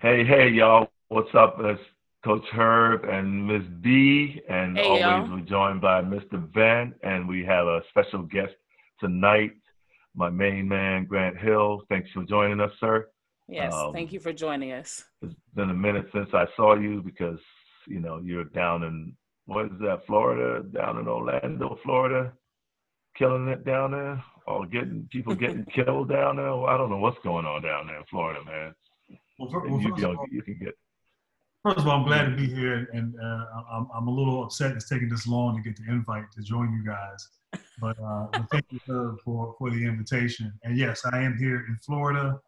Hey, hey, y'all. What's up? It's Coach Herb and Ms. B. And Hey, always y'all. we're joined by Mr. Ben. And we have a special guest tonight, my main man, Grant Hill. Thanks for joining us, sir. Yes, Um, thank you for joining us. It's been a minute since I saw you because, you know, you're down in, what is that, Florida? Down in Orlando, Florida? Killing it down there? Or getting people getting killed down there? Well, I don't know what's going on down there in Florida, man. Well, fir- And well, you, first, you, of all, you can get first of all, I'm glad to be here, and uh, I'm, I'm a little upset it's taking this long to get the invite to join you guys. But uh, well, thank you for, for for the invitation. And yes, I am here in Florida.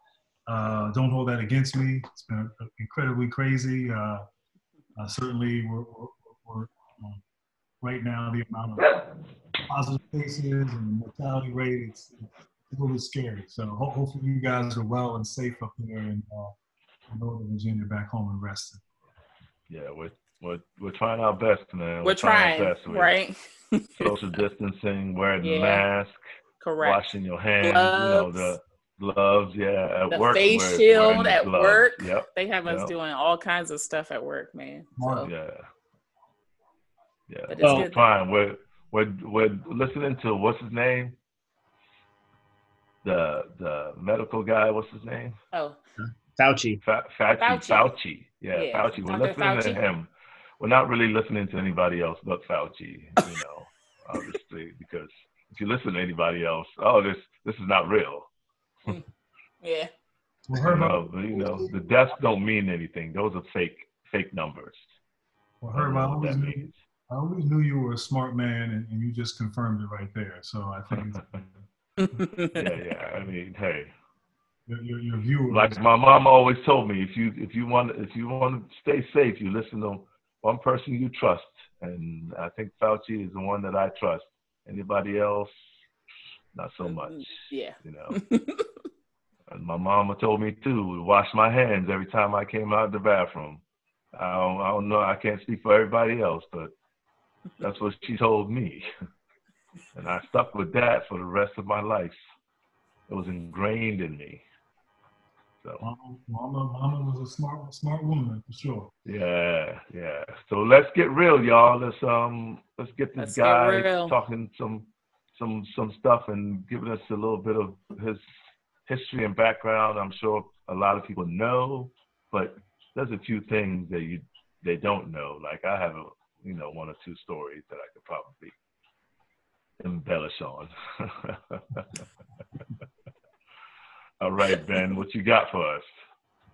Uh, don't hold that against me. It's been incredibly crazy. Uh, uh, certainly, we're, we're, we're um, right now the amount of positive cases and mortality rate. It's, it's a little bit scary. So ho- hopefully, you guys are well and safe up there in, uh, Northern Virginia, back home and rested. Yeah, we're we're we're trying our best, man. We're trying, our best with right? Social distancing, wearing the Yeah. mask, Correct. washing your hands. You know the gloves. Yeah, at The work. face we're shield at gloves. work. Yep. They have us Yep. doing all kinds of stuff at work, man. So, Yeah. Yeah. But it's we're good. trying. We're we're we're listening to what's his name. The the medical guy. What's his name? oh, Fauci. Fa- Fauci. Fauci. Fauci. Yeah, Yeah, Fauci. We're Dr. listening to him. We're not really listening to anybody else but Fauci. You know, obviously, because if you listen to anybody else, oh, this this is not real. yeah. Well, You Herb, I- know, you know, the deaths don't mean anything. Those are fake fake numbers. well, I Herb, I always knew. I always knew you were a smart man, and, and you just confirmed it right there. So I think yeah, yeah. I mean, hey, your, your, your viewers. like my mom always told me, if you if you want if you want to stay safe, you listen to one person you trust, and I think Fauci is the one that I trust. Anybody else, not so mm, much. yeah. You know. and my mama told me too, to wash my hands every time I came out of the bathroom. I don't, I don't know. I can't speak for everybody else, but that's what she told me. and I stuck with that for the rest of my life. It was ingrained in me. So Mama, Mama, Mama was a smart, smart woman for sure. yeah, yeah. So let's get real, y'all. Let's um let's get this Let's guy real. talking some some some stuff and giving us a little bit of his history and background. I'm sure a lot of people know, but there's a few things that you they don't know. Like I have a you know one or two stories that I could probably embellish on. All right, Ben, what you got for us?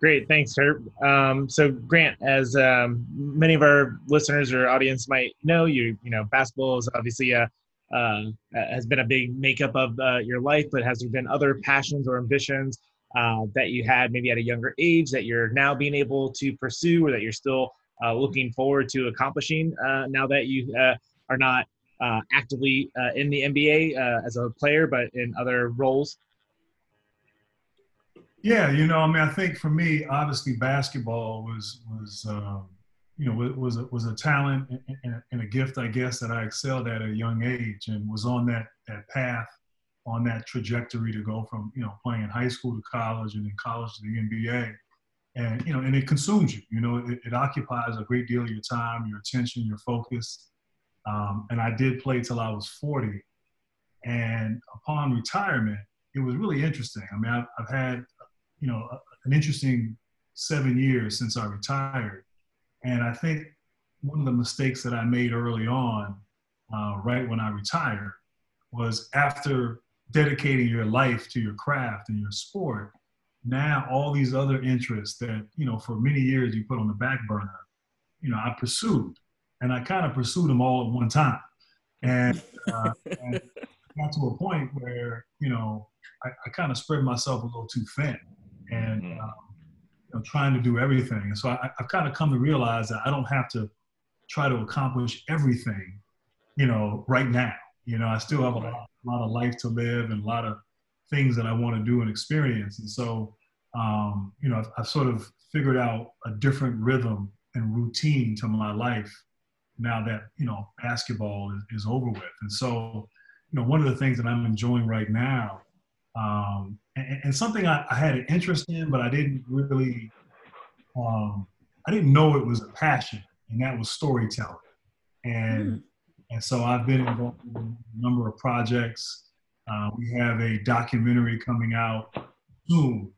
Great, thanks, Herb. Um, so, Grant, as um, many of our listeners or audience might know, you you know basketball is obviously a uh, has been a big makeup of uh, your life, but has there been other passions or ambitions uh, that you had maybe at a younger age that you're now being able to pursue, or that you're still uh, looking forward to accomplishing uh, now that you uh, are not actively in the NBA as a player, but in other roles? Yeah, you know, I mean, I think for me, obviously, basketball was was um, you know was a, was a talent and, and, and a gift, I guess, that I excelled at at a young age, and was on that that path, on that trajectory to go from you know playing high school to college, and then college to the NBA, and you know, and it consumes you. You know, it, it occupies a great deal of your time, your attention, your focus. Um, and I did play till I was 40, and upon retirement, it was really interesting. I mean, I've, I've had you know, an interesting seven years since I retired. And I think one of the mistakes that I made early on, uh, right when I retired, was after dedicating your life to your craft and your sport, now all these other interests that, you know, for many years you put on the back burner, you know, I pursued. And I kind of pursued them all at one time. And, uh, and got to a point where, you know, I, I kind of spread myself a little too thin and Mhm. um, you know, trying to do everything. And so I, I've kind of come to realize that I don't have to try to accomplish everything, you know, right now. You know, I still have a lot, a lot of life to live and a lot of things that I want to do and experience. And so, um, you know, I've, I've sort of figured out a different rhythm and routine to my life now that, you know, basketball is, is over with. And so, you know, one of the things that I'm enjoying right now um, and, and something I, I had an interest in, but I didn't really um, I didn't know it was a passion, and that was storytelling. And mm. and so I've been involved in a number of projects. Uh, we have a documentary coming out soon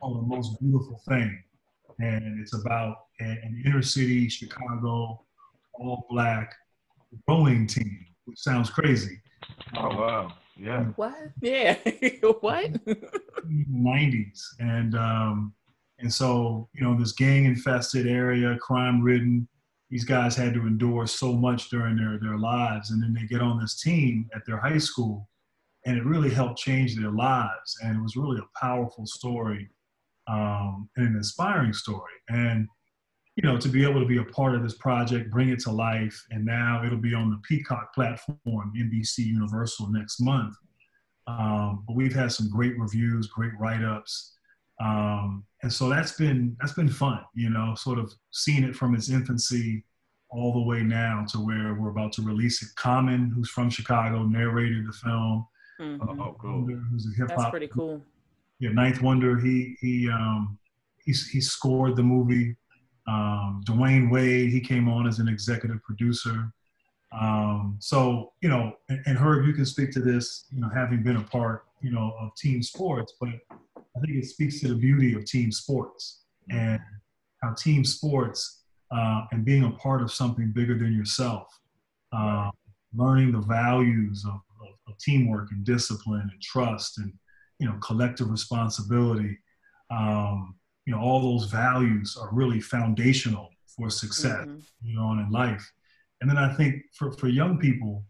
called "The Most Beautiful Thing," and it's about an inner city Chicago all black rowing team, which sounds crazy. Oh wow! Yeah. What? Yeah. what? 90s, and um, and so you know this gang infested area, crime ridden. These guys had to endure so much during their their lives, and then they get on this team at their high school, and it really helped change their lives. And it was really a powerful story, um, and an inspiring story. And you know, to be able to be a part of this project, bring it to life, and now it'll be on the Peacock platform, NBC Universal next month. Um, but we've had some great reviews, great write-ups, um, and so that's been that's been fun. You know, sort of seeing it from its infancy all the way now to where we're about to release it. Common, who's from Chicago, narrated the film. Mm-hmm. Oh, cool. Who's a hip hop. That's pretty cool. Yeah, Ninth Wonder. He he um he he scored the movie. Um, Dwyane Wade, he came on as an executive producer. Um, so, you know, and, and Herb, you can speak to this, you know, having been a part, you know, of team sports, but I think it speaks to the beauty of team sports and how team sports uh, and being a part of something bigger than yourself, uh, learning the values of, of, of, teamwork and discipline and trust and, you know, collective responsibility. Um, you know all those values are really foundational for success mm-hmm. you know in life and then i think for, for young people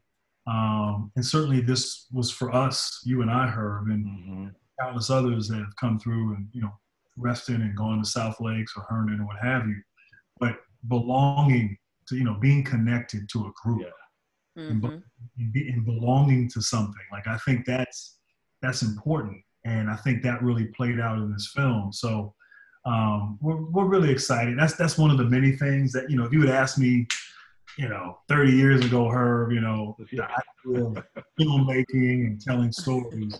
um, and certainly this was for us you and i herb and mm-hmm. countless others that have come through and you know Reston and going to south lakes or herndon or what have you but belonging to you know being connected to a group yeah. mm-hmm. and, and belonging to something like i think that's that's important and i think that really played out in this film so um, we're, we're really excited. That's that's one of the many things that you know. If you would ask me, you know, 30 years ago, Herb, you know, the idea of filmmaking and telling stories,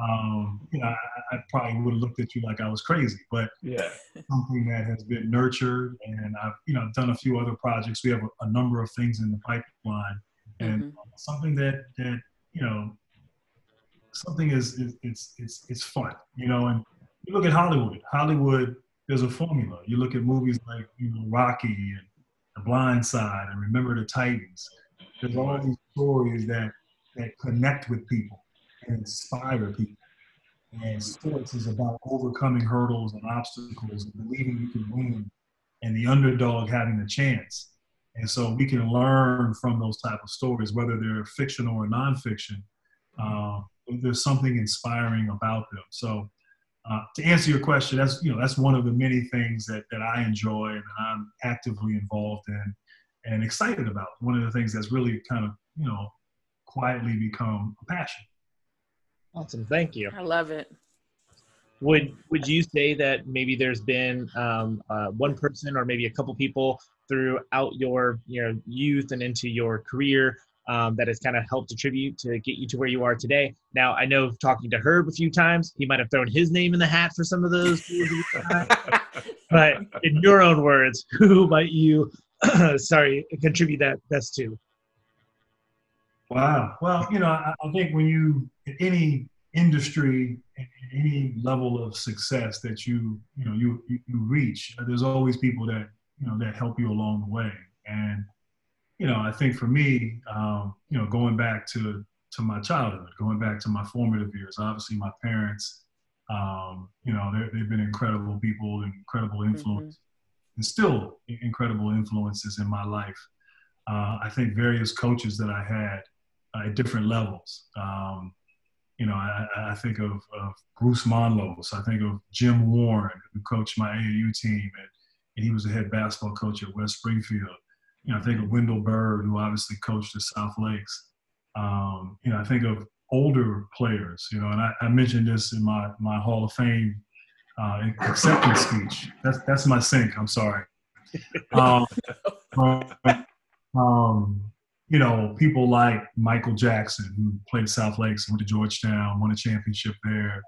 um, you know, I, I probably would have looked at you like I was crazy. But yeah, something that has been nurtured, and I've you know done a few other projects. We have a, a number of things in the pipeline, and mm-hmm. something that that you know, something is, is it's it's it's fun, you know, and you look at Hollywood. Hollywood, there's a formula. You look at movies like you know Rocky and The Blind Side and Remember the Titans. There's all these stories that that connect with people and inspire people. And sports is about overcoming hurdles and obstacles and believing you can win and the underdog having a chance. And so we can learn from those type of stories, whether they're fiction or nonfiction. Uh, there's something inspiring about them. So uh, to answer your question, that's you know that's one of the many things that that I enjoy and that I'm actively involved in and excited about. One of the things that's really kind of you know quietly become a passion. Awesome, thank you. I love it. Would Would you say that maybe there's been um, uh, one person or maybe a couple people throughout your you know youth and into your career um, that has kind of helped attribute to get you to where you are today. Now, I know talking to Herb a few times, he might have thrown his name in the hat for some of those. but in your own words, who might you, sorry, contribute that best to? Wow. Well, you know, I, I think when you, in any industry, any level of success that you, you know, you, you reach, there's always people that, you know, that help you along the way. And you know, I think for me, um, you know, going back to to my childhood, going back to my formative years, obviously my parents, um, you know, they've been incredible people, incredible mm-hmm. influence, mm-hmm. and still incredible influences in my life. Uh, I think various coaches that I had uh, at different levels. Um, you know, I, I think of, of, Bruce Monlos. I think of Jim Warren, who coached my AAU team, and, and he was the head basketball coach at West Springfield you know, I think of Wendell Byrd, who obviously coached at South Lakes. Um, you know, I think of older players, you know, and I, I mentioned this in my, my Hall of Fame uh, acceptance speech. That's, that's my sync. I'm sorry. Um, um, you know, people like Michael Jackson, who played South Lakes, went to Georgetown, won a championship there.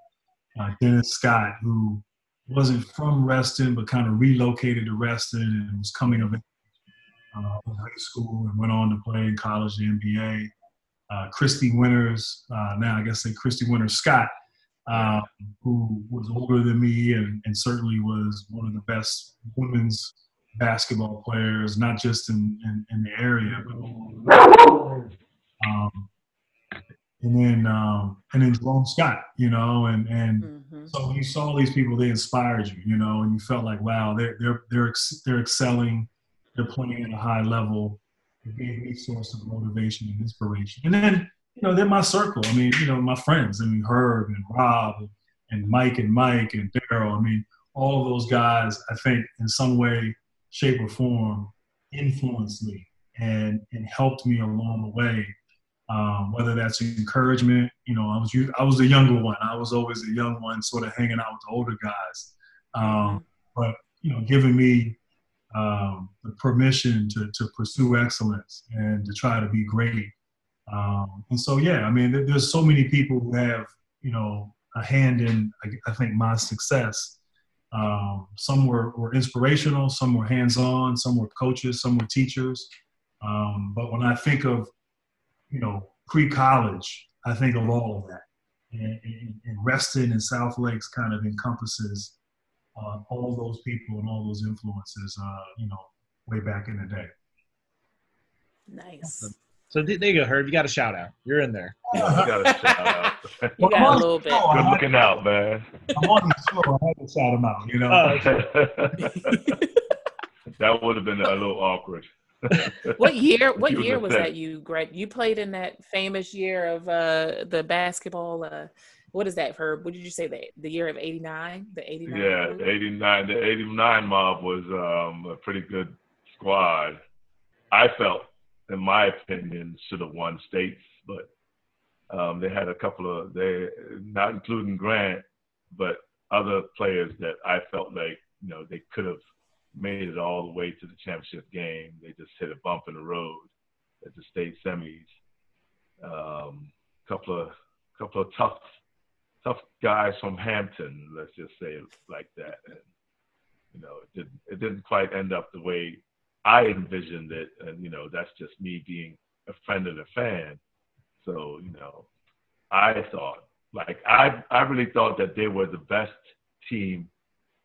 Uh, Dennis Scott, who wasn't from Reston, but kind of relocated to Reston and was coming of age uh, in high school and went on to play in college, the NBA. Uh, Christy Winters, uh, now I guess say Christy Winters Scott, uh, who was older than me and, and, certainly was one of the best women's basketball players, not just in, in, in the area, but um, and then um, and then Jerome Scott, you know, and and mm-hmm. so when you saw these people, they inspired you, you know, and you felt like, wow, they're they're they're ex- they're excelling, they're playing at a high level, it gave me a source of motivation and inspiration. And then you know, they're my circle. I mean, you know, my friends. I mean, Herb and Rob and Mike and Mike and Daryl. I mean, all of those guys, I think, in some way, shape, or form, influenced me and and helped me along the way. Um, whether that's encouragement, you know, I was I was the younger one. I was always the young one, sort of hanging out with the older guys. Um, but you know, giving me um, the permission to to pursue excellence and to try to be great um, and so, yeah, I mean, there's so many people who have, you know, a hand in, I, think, my success. Um, some were, were inspirational, some were hands on, some were coaches, some were teachers. Um, but when I think of, you know, pre college, I think of all of that. And, and, and Reston and South Lakes kind of encompasses uh, all those people and all those influences, uh, you know, way back in the day. Nice. So there you go, Herb. You got a shout out. You're in there. you got a shout out. you got a little bit. Good looking out, man. I'm on the show. I had to shout him out. You know. Uh, that would have been a little awkward. what year? What year was that? You, Greg? You played in that famous year of uh, the basketball. Uh, what is that, Herb? What did you say? The the year of '89, the '89. Yeah, the '89. The '89 mob was um, a pretty good squad. I felt in my opinion, should have won states, but um, they had a couple of they not including Grant, but other players that I felt like you know they could have made it all the way to the championship game. They just hit a bump in the road at the state semis. Um, couple of couple of tough tough guys from Hampton, let's just say it like that. And you know, it didn't it didn't quite end up the way I envisioned it, and you know that's just me being a friend and a fan. So you know, I thought like I I really thought that they were the best team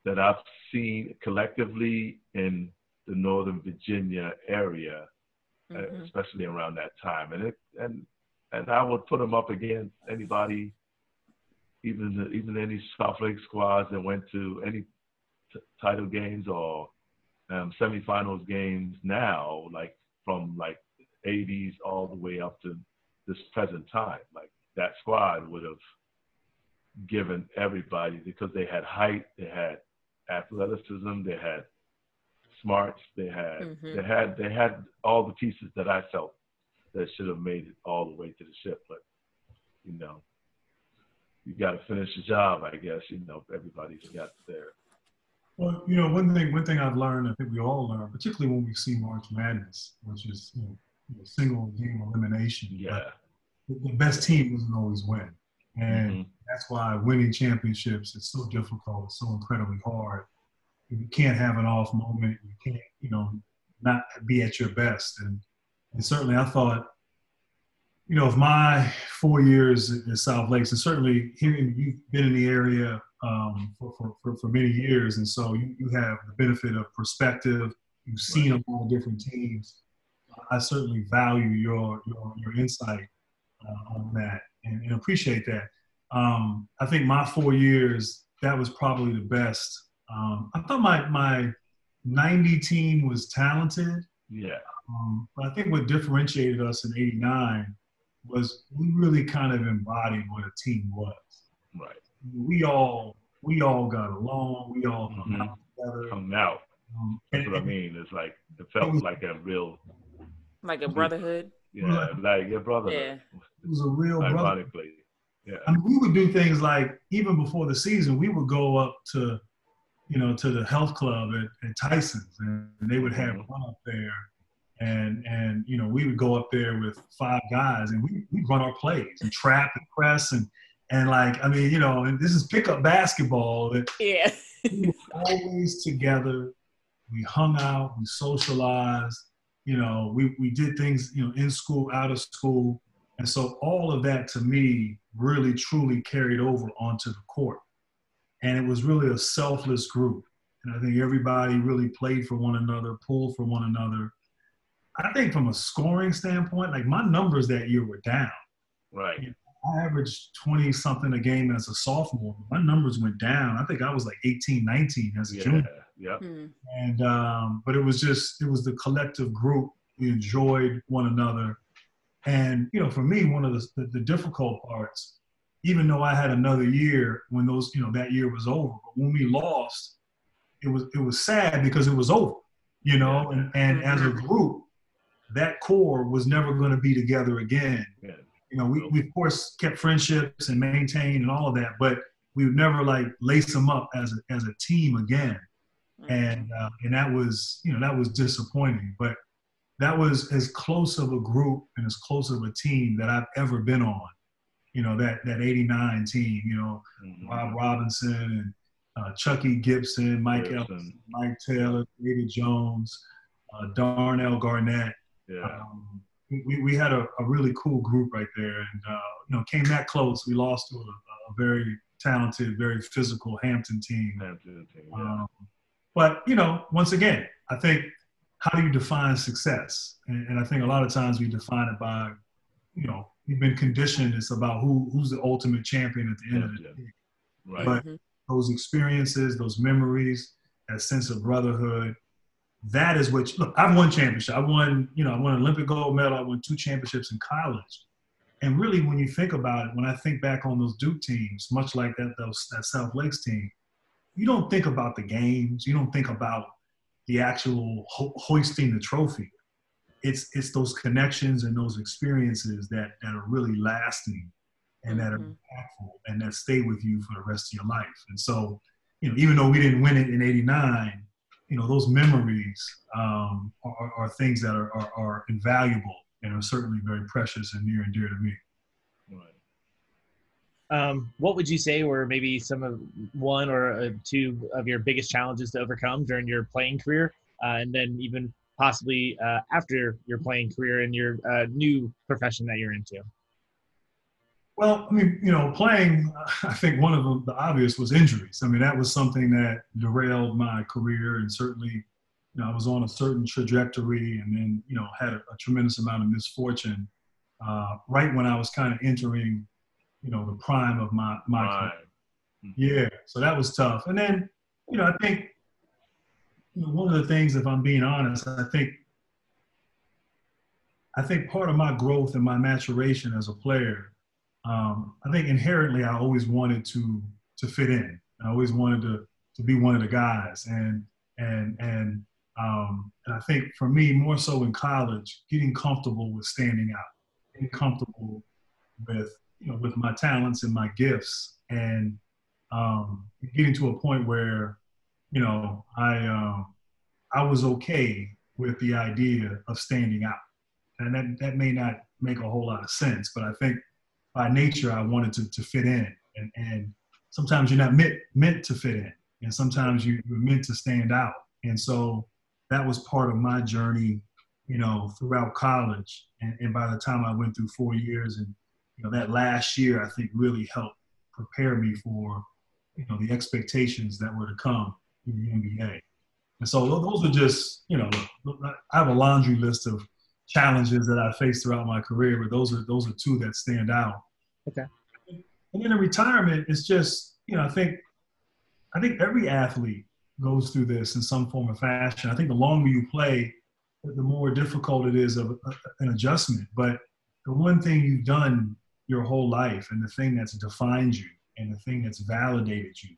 that I've seen collectively in the Northern Virginia area, mm-hmm. especially around that time. And it and and I would put them up against anybody, even even any South Lake squads that went to any t- title games or um, semifinals games now, like from like 80s all the way up to this present time. Like that squad would have given everybody because they had height, they had athleticism, they had smarts, they had mm-hmm. they had they had all the pieces that I felt that should have made it all the way to the ship. But you know, you got to finish the job, I guess. You know, everybody's got there. Well, you know, one thing one thing I've learned, I think we all learn, particularly when we see March Madness, which is you know, single game elimination. Yeah. The best team doesn't always win, and mm-hmm. that's why winning championships is so difficult, it's so incredibly hard. You can't have an off moment. You can't, you know, not be at your best. And, and certainly, I thought, you know, of my four years at South Lakes, and certainly hearing you've been in the area um, for, for, for, for, many years. And so you, you have the benefit of perspective. You've seen a lot of different teams. I certainly value your, your, your insight uh, on that and, and, appreciate that. Um, I think my four years, that was probably the best. Um, I thought my, my 90 team was talented. Yeah. Um, but I think what differentiated us in 89 was we really kind of embodied what a team was. Right we all we all got along. We all hung mm-hmm. out together. Hung out. Um, That's and, what I mean. It's like it felt it like a real, like a brotherhood. Yeah, like your brother. Yeah. It was a real ironically. Yeah. I mean, we would do things like even before the season, we would go up to, you know, to the health club at, at Tyson's, and they would have mm-hmm. fun up there, and and you know we would go up there with five guys, and we we run our plays and trap and press and And like, I mean, you know, and this is pickup basketball. Yeah. we were always together. We hung out, we socialized, you know, we, we did things, you know, in school, out of school. And so all of that to me really truly carried over onto the court. And it was really a selfless group. And I think everybody really played for one another, pulled for one another. I think from a scoring standpoint, like my numbers that year were down. Right. I averaged 20 something a game as a sophomore. My numbers went down. I think I was like 18, 19 as a Yeah. junior. Yeah. Hmm. And, um, but it was just, it was the collective group. We enjoyed one another. And, you know, for me, one of the, the, the difficult parts, even though I had another year when those, you know, that year was over, but when we lost, it was, it was sad because it was over, you know, and, and as a group, that core was never going to be together again Yeah. you know, we, we of course kept friendships and maintained and all of that, but we would never like lace them up as a, as a team again. And, uh, and that was, you know, that was disappointing, but that was as close of a group and as close of a team that I've ever been on. You know, that, that 89 team, you know, Mhm. Rob Robinson and uh, Chucky Gibson, Mike Gibson. Ellison, Mike Taylor, David Jones, uh, Darnell Garnett, Yeah. um, we, we had a, a really cool group right there and uh, you know came that close we lost to a, a very talented very physical hampton team Hampton team. Yeah. um, but you know once again i think how do you define success and, and i think a lot of times we define it by you know you've been conditioned it's about who who's the ultimate champion at the end of the Yeah. day Right. but- Mhm. those experiences those memories that sense of brotherhood that is what look i've won championship. I won you know i won an olympic gold medal. I won two championships in college. And really when you think about it when i think back on those duke teams much like that those that south lakes team you don't think about the games. You don't think about the actual ho- hoisting the trophy. It's it's those connections and those experiences that that are really lasting and that are Mhm. impactful and that stay with you for the rest of your life. And so you know even though we didn't win it in 89 you know those memories um, are, are things that are, are, are invaluable and are certainly very precious and near and dear to me Right. Um, what would you say were maybe some of one or uh, two of your biggest challenges to overcome during your playing career, uh, and then even possibly uh, after your playing career and your uh, new profession that you're into? Well, I mean, you know, playing, I think one of the, the obvious was injuries. I mean, that was something that derailed my career, and certainly, you know, I was on a certain trajectory, and then, you know, had a, a tremendous amount of misfortune uh, right when I was kind of entering, you know, the prime of my my career. Right. Yeah, so that was tough. And then, you know, I think you know, one of the things, if I'm being honest, I think I think part of my growth and my maturation as a player, um, I think inherently I always wanted to to fit in. I always wanted to to be one of the guys, and and and um, and I think for me, more so in college, getting comfortable with standing out, getting comfortable with you know with my talents and my gifts, and um, getting to a point where you know I um, I was okay with the idea of standing out, and that that may not make a whole lot of sense, but I think by nature I wanted to to fit in, and and sometimes you're not meant meant to fit in, and sometimes you, you're meant to stand out, and so that was part of my journey, you know, throughout college, and, and by the time I went through four years, and you know that last year I think really helped prepare me for you know the expectations that were to come in the NBA. And so those are just you know I have a laundry list of challenges that I faced throughout my career, but those are those are two that stand out. Okay. And then in retirement, it's just you know I think I think every athlete goes through this in some form or fashion. I think the longer you play, the more difficult it is of an adjustment. But the one thing you've done your whole life, and the thing that's defined you, and the thing that's validated you,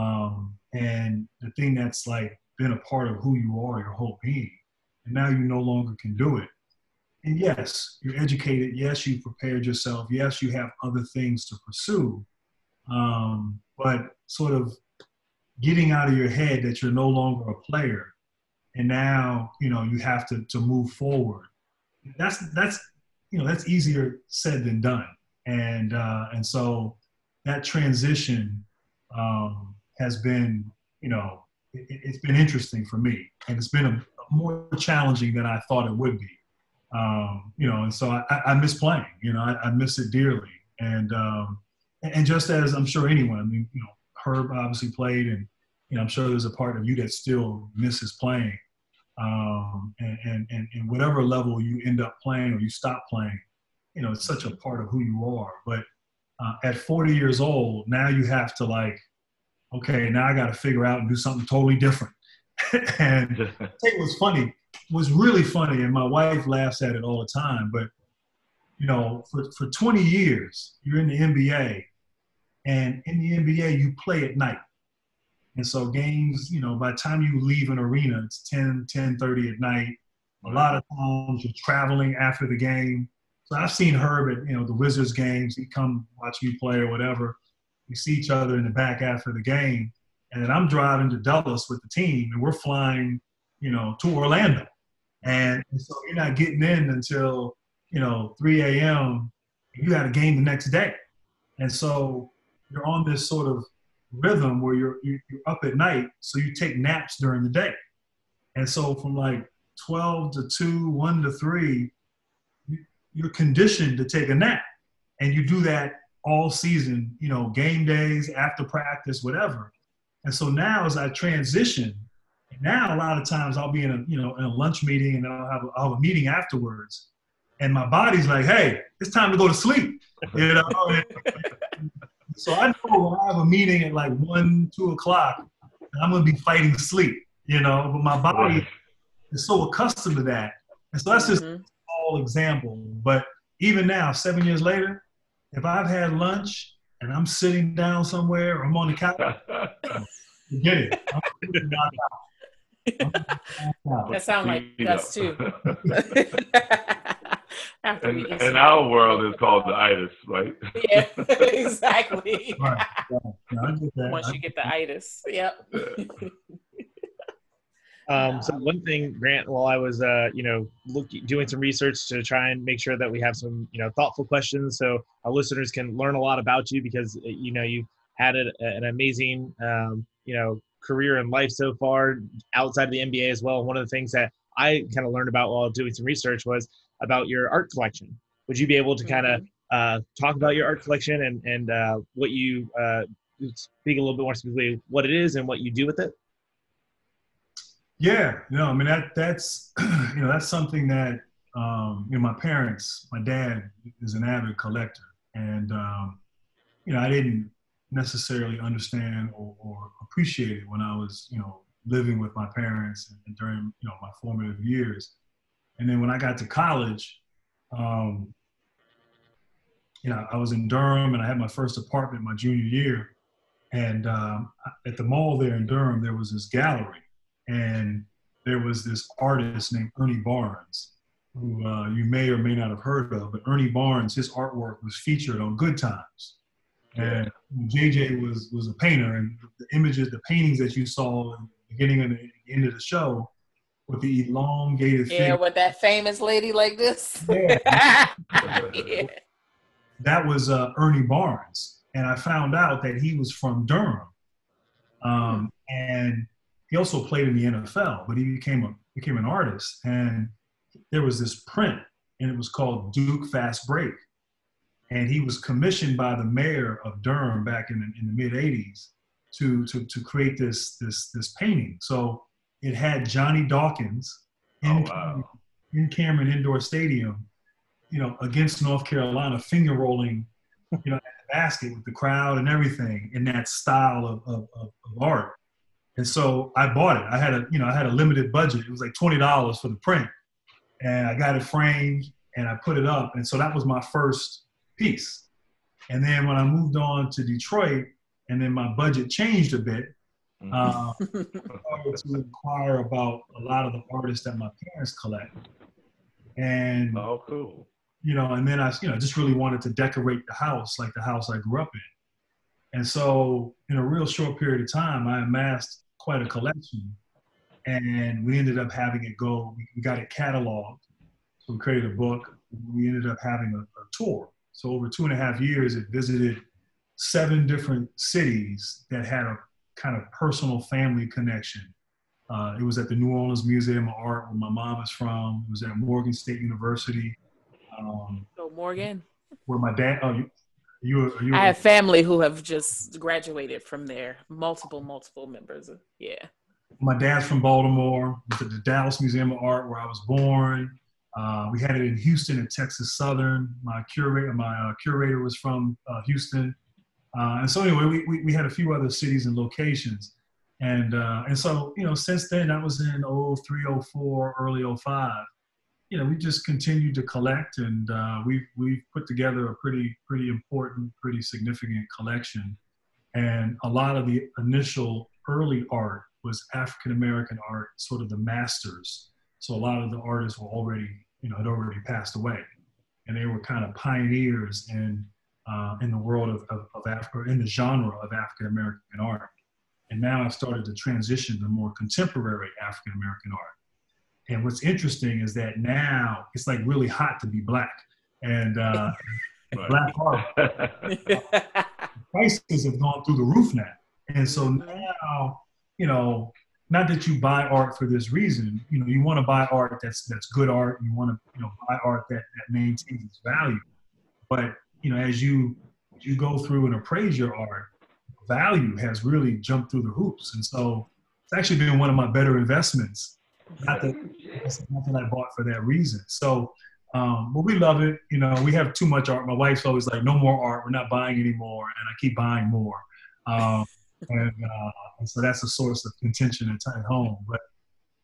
um, and the thing that's like been a part of who you are your whole being, and now you no longer can do it. And yes, you're educated. Yes, you prepared yourself. Yes, you have other things to pursue. Um, but sort of getting out of your head that you're no longer a player, and now you know you have to to move forward. That's that's you know that's easier said than done. And uh, and so that transition um, has been, you know, it, has been interesting for me, and it's been a, a more challenging than I thought it would be. Um, you know, and so I, I, miss playing. You know, I, I miss it dearly, and um, and just as I'm sure anyone, I mean, you know, Herb obviously played, and you know, I'm sure there's a part of you that still misses playing. Um, and, and, and, whatever level you end up playing or you stop playing, you know, it's such a part of who you are. But uh, at 40 years old, now you have to like, okay, now I got to figure out and do something totally different. and it was funny, was really funny, and my wife laughs at it all the time. But you know, for, for 20 years, you're in the NBA, and in the NBA, you play at night. And so games, you know, by the time you leave an arena, it's 10, 10 30 at night. A lot of times you're traveling after the game. So I've seen Herb at, you know, the Wizards games. He come watch me play or whatever. We see each other in the back after the game. And I'm driving to Dallas with the team and we're flying, you know, to Orlando. And so you're not getting in until, you know, 3 a.m. You got a game the next day. And so you're on this sort of rhythm where you're you're up at night, so you take naps during the day. And so from like 12 to 2, 1 to 3, you're conditioned to take a nap. And you do that all season, you know, game days, after practice, whatever. And so now as I transition, now a lot of times I'll be in a, you know, in a lunch meeting and I'll have, a, I'll have a meeting afterwards. And my body's like, hey, it's time to go to sleep. You know, So I know when I have a meeting at like one, two o'clock, I'm gonna be fighting sleep, you know. But my body is so accustomed to that, and so that's just mm-hmm. a small example. But even now, seven years later, if I've had lunch and I'm sitting down somewhere or I'm on the couch, forget it. that sounds like us too. And, and our world is called the itis, right? Yeah, exactly. right. Yeah, Once you get the itis, yep. Um, so one thing, Grant, while I was, uh, you know, looking, doing some research to try and make sure that we have some, you know, thoughtful questions, so our listeners can learn a lot about you because, you know, you had a, an amazing, um, you know, career in life so far outside of the NBA as well. One of the things that I kind of learned about while doing some research was about your art collection. Would you be able to kind of mm-hmm. uh, talk about your art collection and and uh, what you uh, speak a little bit more specifically what it is and what you do with it? Yeah, no, I mean that that's you know that's something that um, you know my parents, my dad is an avid collector, and um, you know I didn't necessarily understand or, or appreciate it when I was you know living with my parents and during you know my formative years. And then when I got to college, um, you know, I was in Durham and I had my first apartment my junior year. And um, at the mall there in Durham, there was this gallery. And there was this artist named Ernie Barnes, who uh, you may or may not have heard of. But Ernie Barnes, his artwork was featured on Good Times. And JJ was, was a painter. And the images, the paintings that you saw in the beginning and the end of the show with the elongated yeah, figure. with that famous lady like this. Yeah. yeah. That was uh, Ernie Barnes, and I found out that he was from Durham, um, and he also played in the NFL. But he became a became an artist, and there was this print, and it was called Duke Fast Break, and he was commissioned by the mayor of Durham back in the, in the mid '80s to, to to create this this this painting. So it had Johnny Dawkins oh, in, oh, wow. Cameron, in Cameron Indoor Stadium, you know, against North Carolina, finger rolling, you know, at the basket with the crowd and everything in that style of, of, of art. And so I bought it. I had a, you know, I had a limited budget. It was like twenty dollars for the print, and I got it framed and I put it up. And so that was my first piece. And then when I moved on to Detroit, and then my budget changed a bit, uh, to inquire about a lot of the artists that my parents collect. And oh, cool. You know, and then I, you know, just really wanted to decorate the house like the house I grew up in. And so, in a real short period of time, I amassed quite a collection. And we ended up having it go, we got it cataloged. So we created a book. We ended up having a, a tour. So over two and a half years, it visited seven different cities that had a kind of personal family connection. Uh, it was at the New Orleans Museum of Art, where my mom is from. It was at Morgan State University. Um, oh, Morgan. Where my dad. Oh, you. you, you I have family who have just graduated from there. Multiple, multiple members. Of, yeah. My dad's from Baltimore. At the Dallas Museum of Art, where I was born. Uh, we had it in Houston and Texas Southern. My curator, my uh, curator was from uh, Houston. Uh, and so anyway, we, we, we, had a few other cities and locations. And, uh, and so, you know, since then, that was in 03, 04, early 05, you know, we just continued to collect and uh, we've, we've put together a pretty, pretty important, pretty significant collection. And a lot of the initial early art was African-American art, sort of the masters. So a lot of the artists were already, you know, had already passed away. And they were kind of pioneers in uh, in the world of, of, of Africa, in the genre of African American art. And now I've started to transition to more contemporary African American art. And what's interesting is that now it's like really hot to be black. And, uh, black art prices have gone through the roof now. And so now, you know, not that you buy art for this reason, you know, you want to buy art that's that's good art. You want to, you know, buy art that, that maintains its value. But you know, as you you go through and appraise your art, value has really jumped through the hoops. And so it's actually been one of my better investments. Not that, not that I bought for that reason. So, um, but we love it. You know, we have too much art. My wife's always like, no more art. We're not buying anymore. And I keep buying more. Um, and, uh, and, so that's a source of contention at, at home. But,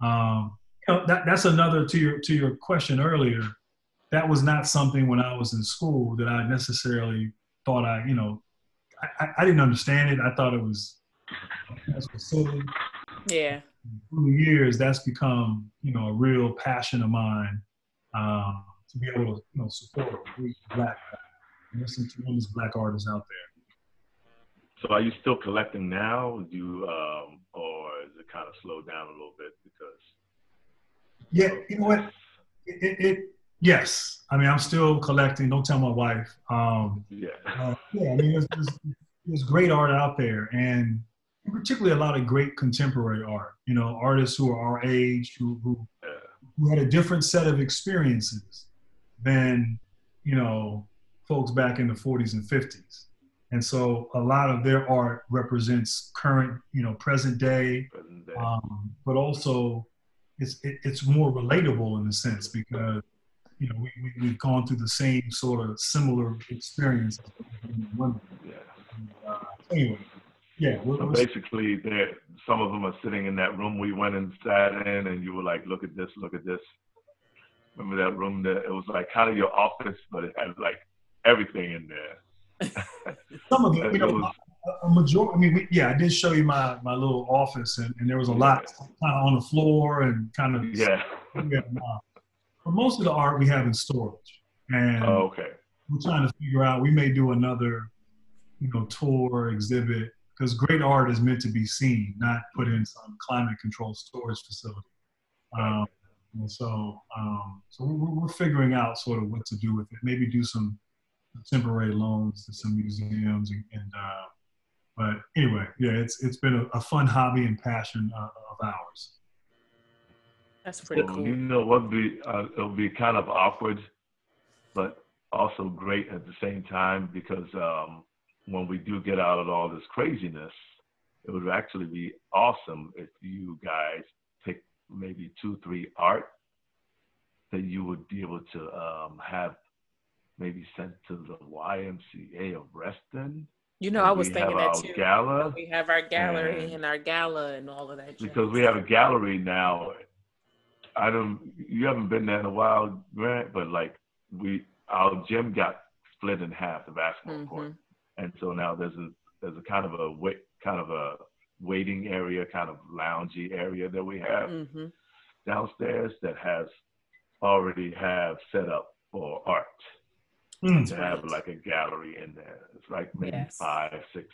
um, you know, that, that's another to your, to your question earlier that was not something when I was in school that I necessarily thought I, you know, I, I didn't understand it. I thought it was that's silly. Yeah. Through the years, that's become, you know, a real passion of mine um, to be able to, you know, support black, there's some tremendous black artists out there. So, are you still collecting now? Do you, um, or is it kind of slowed down a little bit because? Yeah, you know what? It, it, Yes, I mean I'm still collecting. Don't tell my wife. Um, yeah, uh, yeah. I mean there's, there's, there's, great art out there, and particularly a lot of great contemporary art. You know, artists who are our age, who who, who had a different set of experiences than you know folks back in the 40s and 50s. And so a lot of their art represents current, you know, present day, present day. Um, but also it's it, it's more relatable in a sense because you know, we, we, we've gone through the same sort of similar experience. Yeah. Uh, anyway, yeah. So basically, there, some of them are sitting in that room we went and sat in, and you were like, look at this, look at this. Remember that room that it was like kind of your office, but it had like everything in there. some of them, you know, was, a majority. I mean, we, yeah, I did show you my my little office, and, and there was a lot kind of on the floor and kind of yeah. yeah but most of the art we have in storage. And oh, okay. we're trying to figure out, we may do another, you know, tour exhibit because great art is meant to be seen, not put in some climate controlled storage facility. Um, and so, um, so we're, we're, figuring out sort of what to do with it. Maybe do some temporary loans to some museums, and, and uh, but anyway, yeah, it's it's been a, a fun hobby and passion uh, of ours. That's pretty cool. You know what be uh, it'll be kind of awkward, but also great at the same time because um, when we do get out of all this craziness, it would actually be awesome if you guys pick maybe two, three art that you would be able to um, have maybe sent to the YMCA of Reston. You know, I was thinking that too. Gala. We have our gallery and, and our gala and all of that. Because we have a gallery now I don't. You haven't been there in a while, Grant, but like we, our gym got split in half, the basketball mm-hmm. court, and so now there's a there's a kind of a wait, kind of a waiting area, kind of loungy area that we have mm-hmm. downstairs that has already have set up for art. Mm, to have like a gallery in there. It's like maybe yes. five, six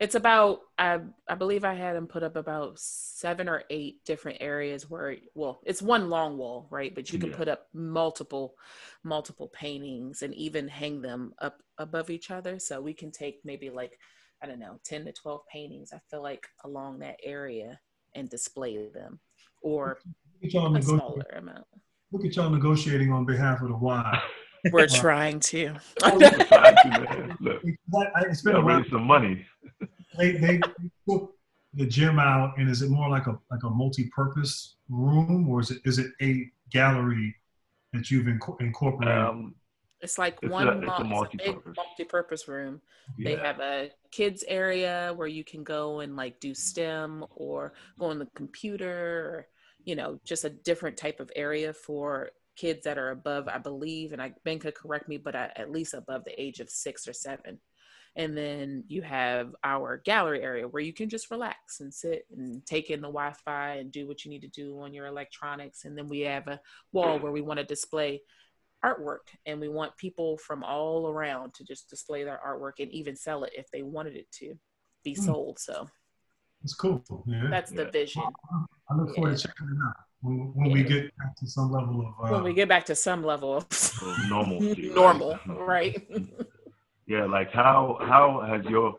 It's about I I believe I had him put up about seven or eight different areas where well, it's one long wall, right? But you can yeah. put up multiple multiple paintings and even hang them up above each other. So we can take maybe like I don't know, 10 to 12 paintings, I feel like along that area and display them or a smaller amount. Look at y'all negotiating on behalf of the Y. We're trying to. it's been a some money. They, they took the gym out, and is it more like a like a multi-purpose room, or is it is it a gallery that you've inc- incorporated? Um, it's like it's one a, it's a multi-purpose. multi-purpose room. Yeah. They have a kids area where you can go and like do STEM or go on the computer, or, you know, just a different type of area for kids that are above, I believe, and I Ben could correct me, but at least above the age of six or seven. And then you have our gallery area where you can just relax and sit and take in the Wi Fi and do what you need to do on your electronics. And then we have a wall where we want to display artwork and we want people from all around to just display their artwork and even sell it if they wanted it to be hmm. sold. So it's cool. Yeah. That's the vision. I look forward yeah. to checking it out when, when yeah. we get back to some level of. Uh, when we get back to some level of normal. normal, right? yeah, like how how has your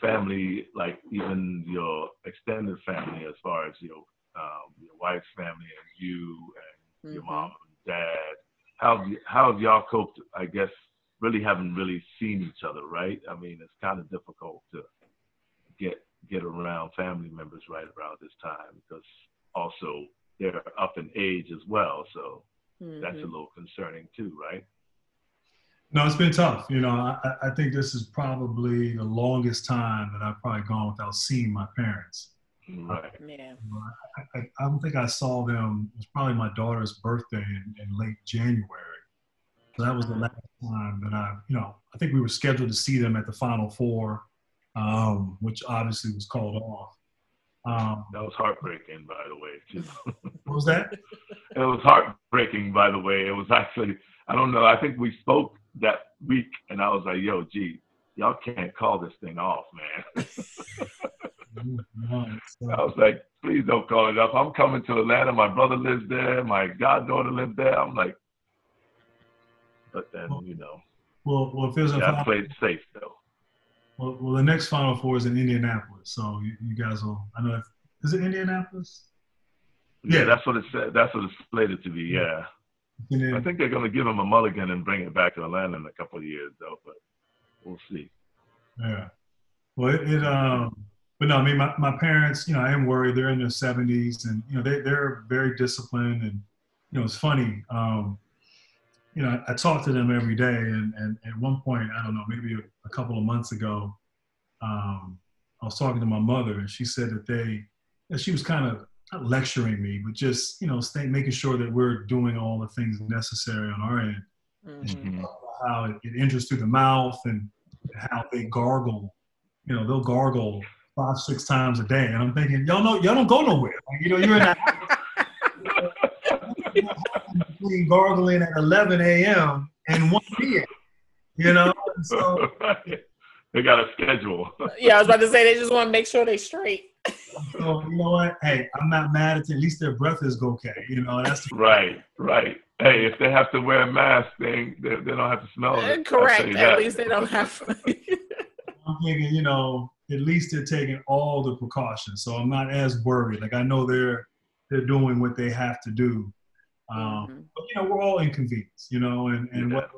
family, like even your extended family, as far as your um, your wife's family and you and mm-hmm. your mom and dad, how how have y'all coped? I guess really haven't really seen each other, right? I mean, it's kind of difficult to get get around family members right around this time because also they're up in age as well. So mm-hmm. that's a mm-hmm. little concerning too, right? No, it's been tough. You know, I, I think this is probably the longest time that I've probably gone without seeing my parents. Right. yeah. I, I, I, don't think I saw them. It was probably my daughter's birthday in, in late January. So that was the last time that I, you know, I think we were scheduled to see them at the Final Four, um, which obviously was called off. Um, that was heartbreaking, by the way. what was that? It was heartbreaking, by the way. It was actually, I don't know. I think we spoke that week, and I was like, "Yo, gee, y'all can't call this thing off, man." I was like, "Please don't call it off. I'm coming to Atlanta. My brother lives there. My goddaughter lives there." I'm like, but then you know. Well, well, if there's a yeah, I played safe though. Well, well, the next Final Four is in Indianapolis, so you, you guys will. I know. If, is it Indianapolis? Yeah, yeah, that's what it said. That's what it's slated to be. Yeah. I think they're going to give him a mulligan and bring it back to Atlanta in a couple of years, though. But we'll see. Yeah. Well, it, it um, but no, I mean, my, my parents, you know, I am worried. They're in their 70s, and you know, they they're very disciplined, and you know, it's funny. Um, you know, I, I talk to them every day, and, and at one point, I don't know, maybe a, a couple of months ago, um, I was talking to my mother, and she said that they, that she was kind of not lecturing me, but just you know, stay, making sure that we're doing all the things necessary on our end. Mm-hmm. How it, it enters through the mouth and how they gargle. You know, they'll gargle five, six times a day, and I'm thinking, y'all know, y'all don't go nowhere. Like, you know, you're in between gargling at 11 a.m. and 1 p.m. You know, so they got a schedule. yeah, I was about to say they just want to make sure they're straight. so you know what? Hey, I'm not mad at it. At least their breath is okay. You know, that's right, right. Hey, if they have to wear a mask, they they, they don't have to smell it. Correct. At least they don't have. I'm thinking, you know, at least they're taking all the precautions, so I'm not as worried. Like I know they're they're doing what they have to do. Um, mm-hmm. But you know, we're all inconvenienced, you know, and and yeah. what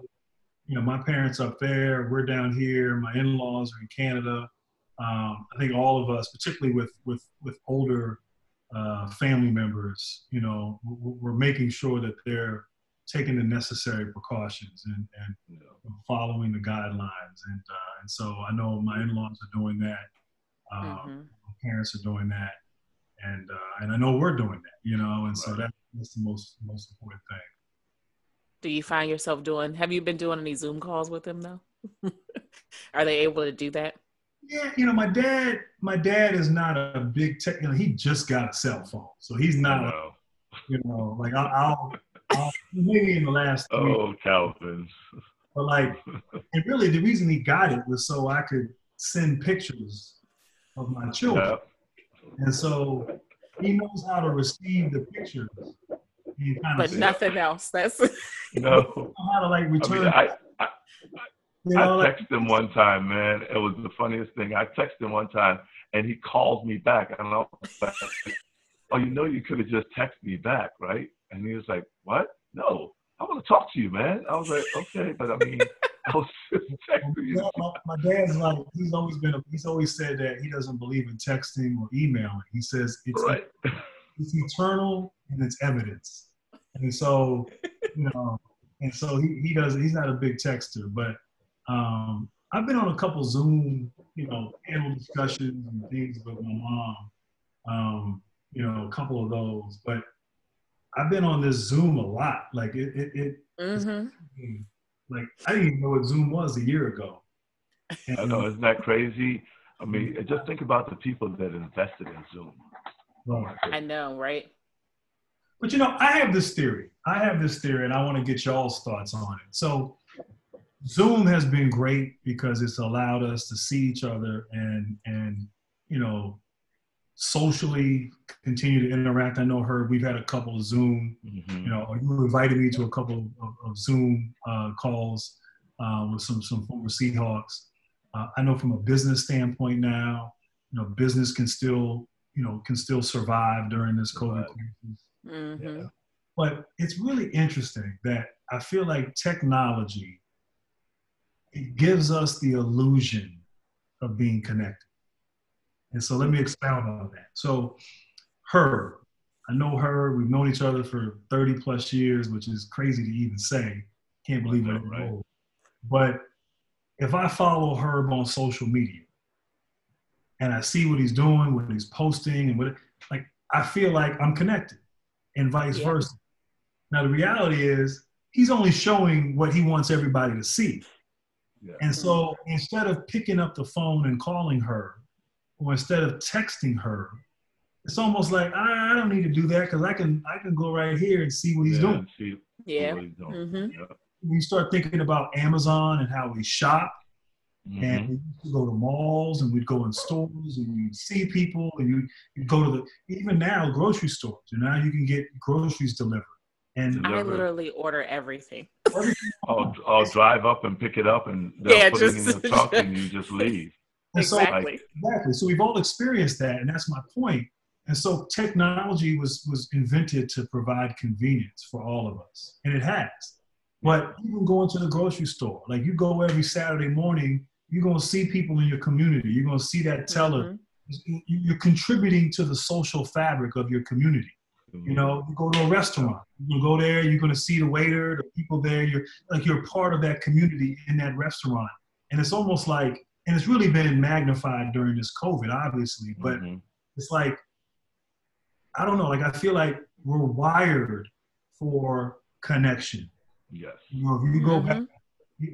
you know, my parents up there, we're down here, my in-laws are in Canada. Um, I think all of us, particularly with with with older uh, family members, you know, we're, we're, making sure that they're taking the necessary precautions and, and you know, following the guidelines. And uh, and so I know my in-laws are doing that. Um, mm-hmm. My parents are doing that, and uh, and I know we're doing that, you know. And right. so that, that's the most most important thing. Do you find yourself doing? Have you been doing any Zoom calls with them though? Are they able to do that? Yeah, you know, my dad. My dad is not a big tech. You know, he just got a cell phone, so he's not. Oh. You know, like I'll, I'll, I'll maybe in the last. Oh, Calvin. But like, and really, the reason he got it was so I could send pictures of my children. And so he knows how to receive the pictures. but nothing else. That's no. how to like return. I, mean, I, I, you know, I texted him one time, man. It was the funniest thing. I texted him one time, and he called me back, and I was like, "Oh, you know, you could have just texted me back, right?" And he was like, "What? No, I want to talk to you, man." I was like, "Okay, but I mean." I was texting you. My, my, dad's like he's always been a, he's always said that he doesn't believe in texting or emailing. He says it's right. it's eternal and it's evidence. And so you know, and so he, he does he's not a big texter, but um, I've been on a couple Zoom, you know, panel discussions and things with my mom. Um, you know, a couple of those, but I've been on this Zoom a lot. Like it, it, it mm-hmm. Like I didn't even know what Zoom was a year ago. And, I know, isn't that crazy? I mean, just think about the people that invested in Zoom. Oh I know, right? But you know, I have this theory. I have this theory, and I want to get y'all's thoughts on it. So Zoom has been great because it's allowed us to see each other and and you know socially continue to interact. I know Herb. We've had a couple of Zoom. Mm-hmm. You know, you invited me to a couple of, of Zoom uh, calls uh, with some some former Seahawks. Uh, I know from a business standpoint now, you know, business can still you know can still survive during this COVID crisis. Mm-hmm. Yeah. But it's really interesting that I feel like technology it gives us the illusion of being connected. And so let me expound on that. So, Herb, I know Herb, we've known each other for 30 plus years, which is crazy to even say. Can't believe it. Right. But if I follow Herb on social media and I see what he's doing, what he's posting, and what, like, I feel like I'm connected and vice yeah. versa. Now, the reality is, he's only showing what he wants everybody to see. Yeah. And so instead of picking up the phone and calling Herb, or instead of texting Herb, it's almost like I, I don't need to do that because I can I can go right here and see what he's yeah, doing. See, yeah. He's doing. Mm-hmm. We start thinking about Amazon and how we shop, mm-hmm. and we used to go to malls and we'd go in stores and we'd see people and you you go to the even now grocery stores and now you can get groceries delivered. And I literally order everything. I'll, I'll drive up and pick it up, and they'll yeah, put just, it in the truck, and you just leave. Exactly. So, exactly. So we've all experienced that, and that's my point. And so technology was was invented to provide convenience for all of us, and it has. But even going to the grocery store, like you go every Saturday morning, you're gonna see people in your community. You're gonna see that teller. Mm-hmm. You're contributing to the social fabric of your community. You know, you go to a restaurant, you go there, you're going to see the waiter, the people there. You're like you're part of that community in that restaurant, and it's almost like, and it's really been magnified during this COVID, obviously. But mm-hmm. it's like, I don't know, like I feel like we're wired for connection. Yes. You know, if you go mm-hmm. back,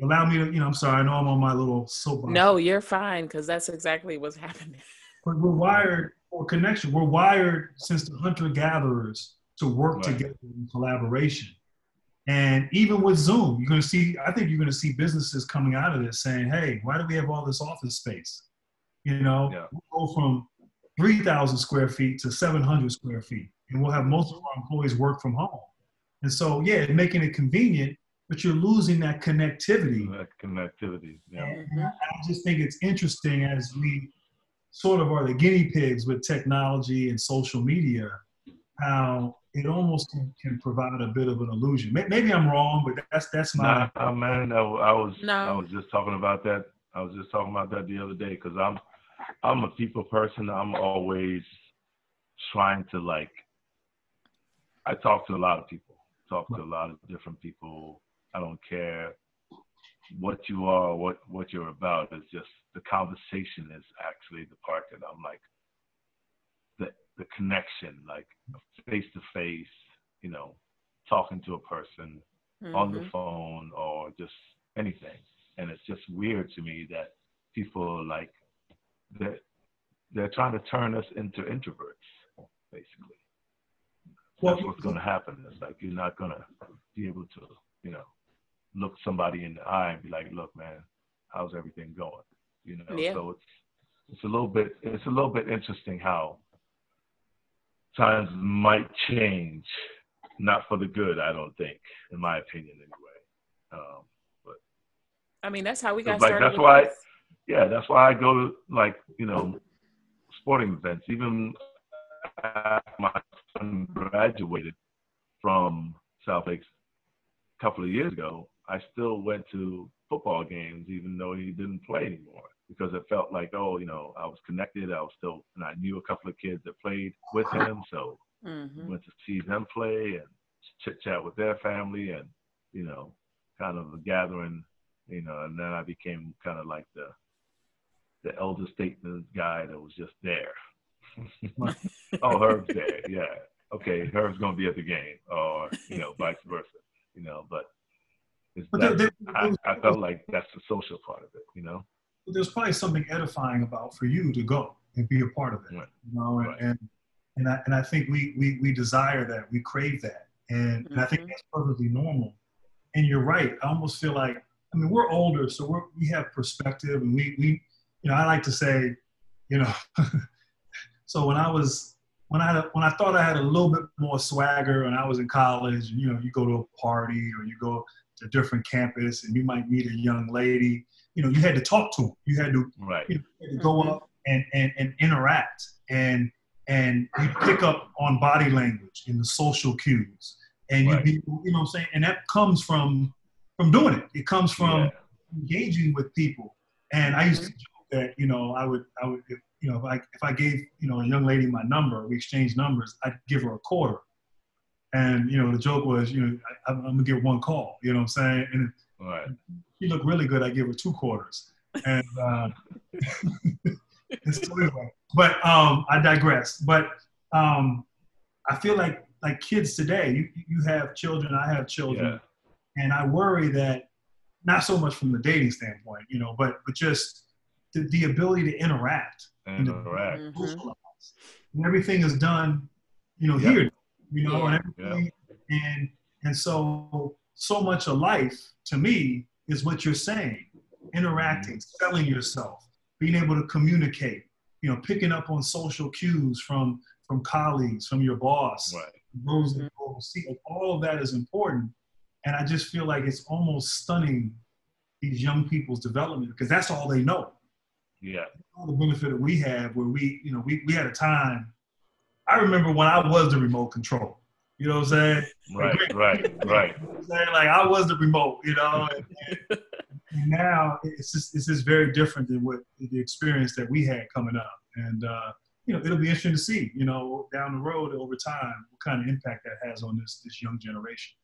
allow me to, you know, I'm sorry, I know I'm on my little soapbox. No, you're fine because that's exactly what's happening. But we're wired for connection. We're wired since the hunter gatherers to work right. together in collaboration. And even with Zoom, you're going to see, I think you're going to see businesses coming out of this saying, hey, why do we have all this office space? You know, yeah. we'll go from 3,000 square feet to 700 square feet, and we'll have most of our employees work from home. And so, yeah, making it convenient, but you're losing that connectivity. That connectivity, yeah. And I just think it's interesting as we sort of are the guinea pigs with technology and social media, how it almost can, can provide a bit of an illusion. Maybe I'm wrong, but that's that's my. Nah, man, I, I was no. I was just talking about that. I was just talking about that the other day because I'm I'm a people person. I'm always trying to like. I talk to a lot of people. Talk to a lot of different people. I don't care what you are, what what you're about. It's just the conversation is actually the part that I'm like the connection, like face to face, you know, talking to a person mm-hmm. on the mm-hmm. phone or just anything. And it's just weird to me that people like that they're trying to turn us into introverts, basically. Well, That's what's going to happen. It's like you're not going to be able to, you know, look somebody in the eye and be like, "Look, man, how's everything going?" You know. Yeah. So it's it's a little bit it's a little bit interesting how times might change, not for the good. I don't think, in my opinion, anyway. Um, but I mean, that's how we got like, started. That's why, yeah, that's why I go to like you know sporting events. Even my son graduated from South Lakes a couple of years ago, I still went to football games even though he didn't play anymore because it felt like, oh, you know, I was connected. I was still, and I knew a couple of kids that played with him, so mm-hmm. went to see them play and chit chat with their family, and you know, kind of a gathering, you know. And then I became kind of like the the elder statesman guy that was just there. oh, Herb's there, yeah. Okay, Herb's gonna be at the game, or you know, vice versa, you know. But it's but that, I, I felt like that's the social part of it, you know there's probably something edifying about for you to go and be a part of it. Right. You know, and, right. and and I and I think we we we desire that, we crave that, and, mm-hmm. and I think mm-hmm. that's perfectly normal. And you're right. I almost feel like I mean we're older, so we're, we have perspective, and we we you know I like to say, you know, so when I was when I when I thought I had a little bit more swagger when I was in college, and you know you go to a party or you go to a different campus and you might meet a young lady you know, you had to talk to them. You had to, right. you know, had to go mm-hmm. up and, and, and interact and and you pick up on body language and the social cues. And right. you be, you know what I'm saying? And that comes from from doing it. It comes from yeah. engaging with people. And I used to mm-hmm. joke that, you know, I would I would if, you know, if I if I gave, you know, a young lady my number, we exchanged numbers, I'd give her a quarter. And, you know, the joke was, you know, I, am gonna get one call, you know what I'm saying? And right she looked really good. I give her two quarters. And, uh, so anyway, but um, I digress. But um, I feel like like kids today, you you have children, I have children, yeah. and I worry that not so much from the dating standpoint, you know, but but just the, the ability to interact, interact. Mm-hmm. And everything is done, you know, yep. here, you know, yeah. and everything, yep. and and so so much of life to me is what you're saying interacting, mm-hmm. selling yourself, being able to communicate, you know, picking up on social cues from from colleagues, from your boss, right. those that go see. All of that is important, and I just feel like it's almost stunning these young people's development because that's all they know. Yeah, all the benefit that we have, where we, you know, we we had a time. I remember when I was the remote control. You know what I'm saying? Right, right, right. You know saying? Like I was the remote, you know. And, and now it's just it's just very different than what the experience that we had coming up. And uh, you know, it'll be interesting to see, you know, down the road over time what kind of impact that has on this this young generation.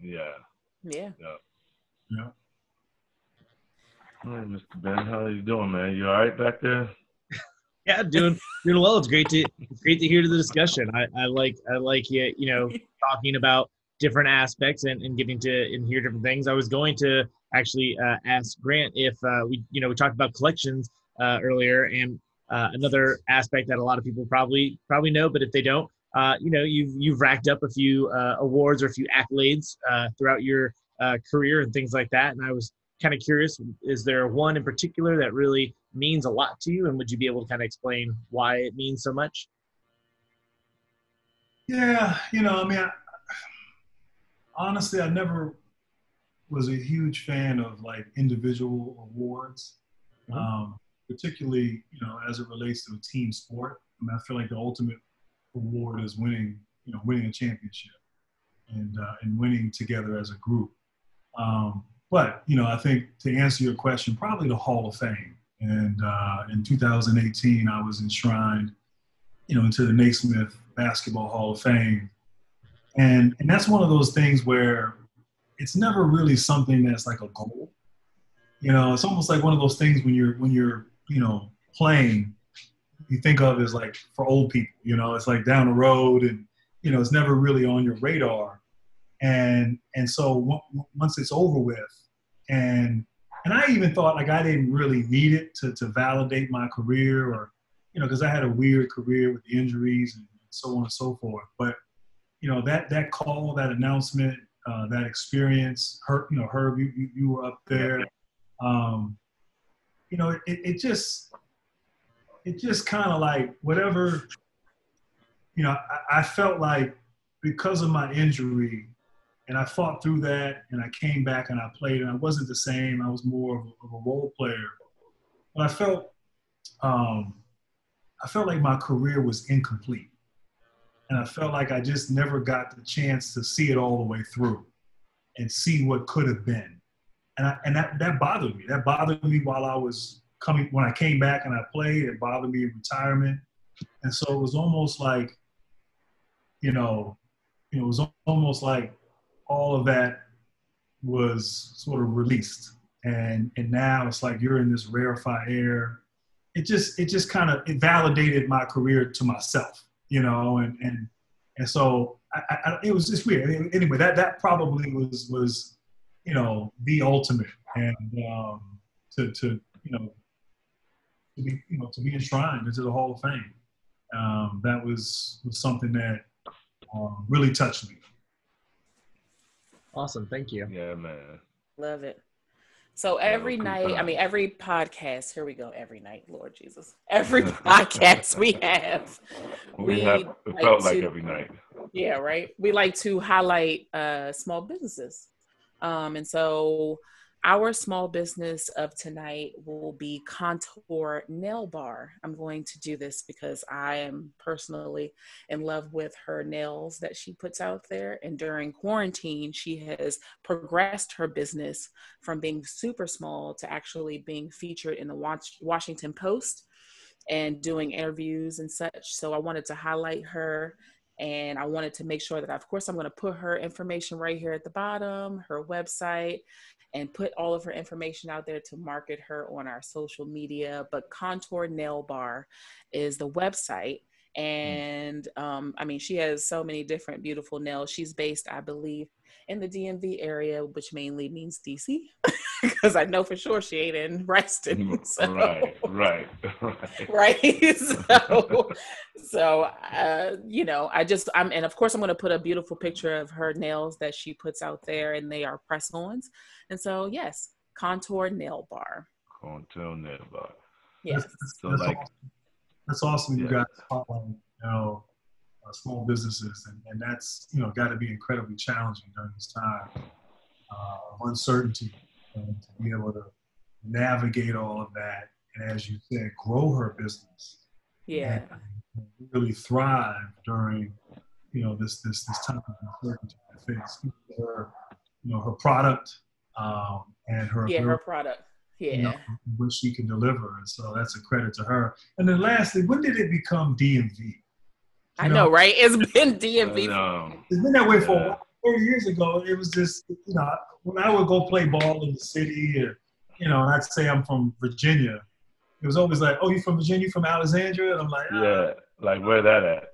Yeah. Yeah. Yeah. Yeah. All right, Mr. Ben, how are you doing, man? You all right back there? Yeah, doing doing well. It's great to it's great to hear the discussion. I, I like I like you you know talking about different aspects and, and getting to and hear different things. I was going to actually uh, ask Grant if uh, we you know we talked about collections uh, earlier and uh, another aspect that a lot of people probably probably know, but if they don't, uh, you know you've you've racked up a few uh, awards or a few accolades throughout your career and things like that. And I was kind of curious, is there one in particular that really means a lot to you? And would you be able to kind of explain why it means so much? Yeah, you know, I mean, I, honestly, I never was a huge fan of like individual awards, mm-hmm. um, particularly, you know, as it relates to a team sport. I mean, I feel like the ultimate award is winning, you know, winning a championship and, uh, and winning together as a group. Um, but, you know, I think to answer your question, probably the Hall of Fame. And uh, in 2018, I was enshrined, you know, into the Naismith Basketball Hall of Fame. And, and that's one of those things where it's never really something that's like a goal. You know, it's almost like one of those things when you're when you're you know playing, you think of as like for old people. You know, it's like down the road, and you know, it's never really on your radar. And and so w- once it's over with, and and I even thought like I didn't really need it to to validate my career or you know because I had a weird career with injuries and so on and so forth. But you know that that call, that announcement, uh, that experience, Herb, you know Herb, you you, you were up there. Um, you know, it, it just it just kind of like whatever, you know, I, I felt like because of my injury, and I fought through that, and I came back and I played, and I wasn't the same. I was more of a, of a role player, but I felt, um, I felt like my career was incomplete, and I felt like I just never got the chance to see it all the way through, and see what could have been, and I, and that that bothered me. That bothered me while I was coming when I came back and I played. It bothered me in retirement, and so it was almost like, you know, it was almost like all of that was sort of released. And and now it's like you're in this rarefied air. It just it just kind of it validated my career to myself you know and and and so I, I, it was just weird. Anyway that that probably was was you know the ultimate. And um to to you know to be you know to be enshrined into the hall of fame. Um that was was something that um, really touched me Awesome. Thank you. Yeah, man. Love it. So every night, I mean, every podcast, here we go, every night, Lord Jesus. Every podcast we have, we, we have, it like felt to, like every night. Yeah, right. We like to highlight uh, small businesses. Um, and so our small business of tonight will be Contour Nail Bar. I'm going to do this because I am personally in love with her nails that she puts out there. And during quarantine, she has progressed her business from being super small to actually being featured in the Washington Post and doing interviews and such. So I wanted to highlight her and I wanted to make sure that, of course, I'm going to put her information right here at the bottom, her website, and put all of her information out there to market her on our social media. But Contour Nail Bar is the website. Mm. And um, I mean, she has so many different beautiful nails. She's based, I believe, in the DMV area, which mainly means DC, because I know for sure she ain't in Reston. Mm, so. Right, right, right. right. so, so uh, you know, I just I'm, and of course, I'm going to put a beautiful picture of her nails that she puts out there, and they are press-ons. And so, yes, contour nail bar. Contour nail bar. Yes. So like. That's awesome. You guys spotlight, you know, uh, small businesses, and, and that's you know got to be incredibly challenging during this time uh, of uncertainty, and to be able to navigate all of that, and as you said, grow her business. Yeah. really thrive during you know this this this time of uncertainty. I think her, you know, her product um, and her yeah her product yeah. you know, what she can deliver and so that's a credit to her. And then lastly when did it become dmv you i know, know, right? It's been dmv it's been that way for yeah. 30 years ago. It was just you know when i would go play ball in the city or you know and i'd say i'm from virginia it was always like oh you from virginia? You from alexandria? And i'm like ah. yeah like where that at?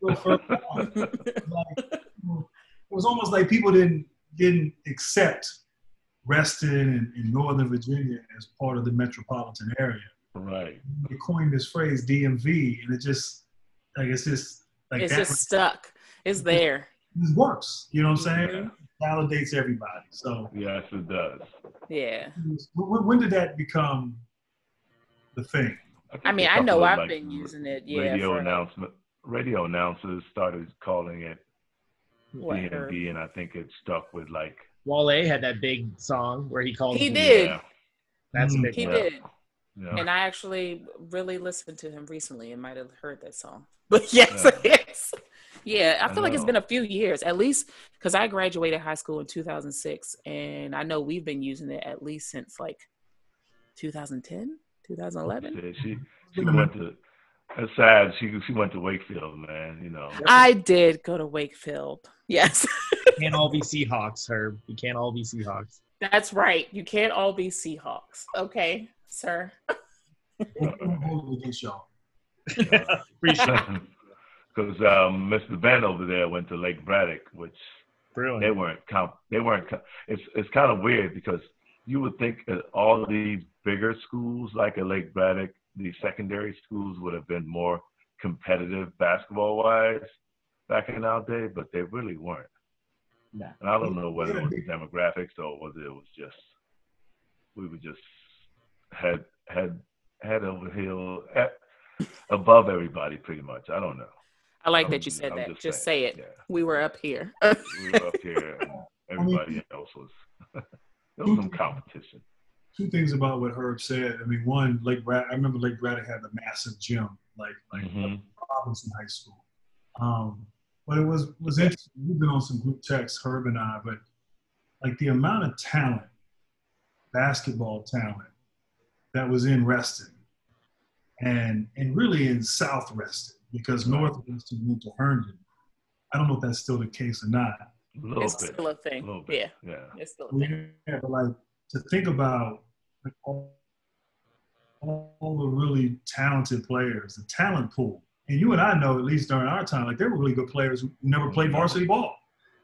Like, it was almost like people didn't didn't accept Reston in, in Northern Virginia as part of the metropolitan area. Right. They coined this phrase DMV, and it just like it's just like it's just stuck. It's there. It works. You know what I'm saying? Mm-hmm. Validates everybody. So yes, it does. Yeah. When, when did that become the thing? I, I mean, I know I've like been using it. Yeah. Radio for, announcement. Radio announcers started calling it what, DMV, and I think it stuck with like Wale had that big song where he called. He did. Yeah. That's a mm. big. He did. Yeah. And I actually really listened to him recently and might have heard that song. But yes, yeah. yes. Yeah, I feel I like it's been a few years, at least because I graduated high school in 2006, and I know we've been using it at least since like 2010, 2011. She she mm-hmm. went to. It's sad. She she went to Wakefield, man. You know. I did go to Wakefield. Yes. can't all be Seahawks, Herb. You can't all be Seahawks. That's right. You can't all be Seahawks. Okay, sir. against y'all. Because um, Mr. Ben over there went to Lake Braddock, which Brilliant. they weren't. Comp- they weren't. it's it's kind of weird because you would think all these bigger schools, like a Lake Braddock, these secondary schools would have been more competitive basketball wise back in our day, but they really weren't. And I don't know whether it was demographics or whether it was just we were just head head head over heel. Eh, above everybody, pretty much. I don't know. I like I'm, that you said I'm that. Just, just say it. Yeah. We were up here. we were up here, and everybody else was. there was some competition. Two things about what Herb said. I mean, one, Lake Brad. I remember Lake Braddock had a massive gym, like like mm-hmm. Robinson High School. Um, but it was was interesting. We've been on some group texts, Herb and I, but like the amount of talent, basketball talent, that was in Reston, and and really in South Reston because North Reston went to Herndon. I don't know if that's still the case or not. A it's bit. still a thing. A yeah, yeah, it's still a thing. Yeah, but like to think about like, all, all the really talented players, the talent pool, and you and I know at least during our time, like there were really good players who never played varsity ball.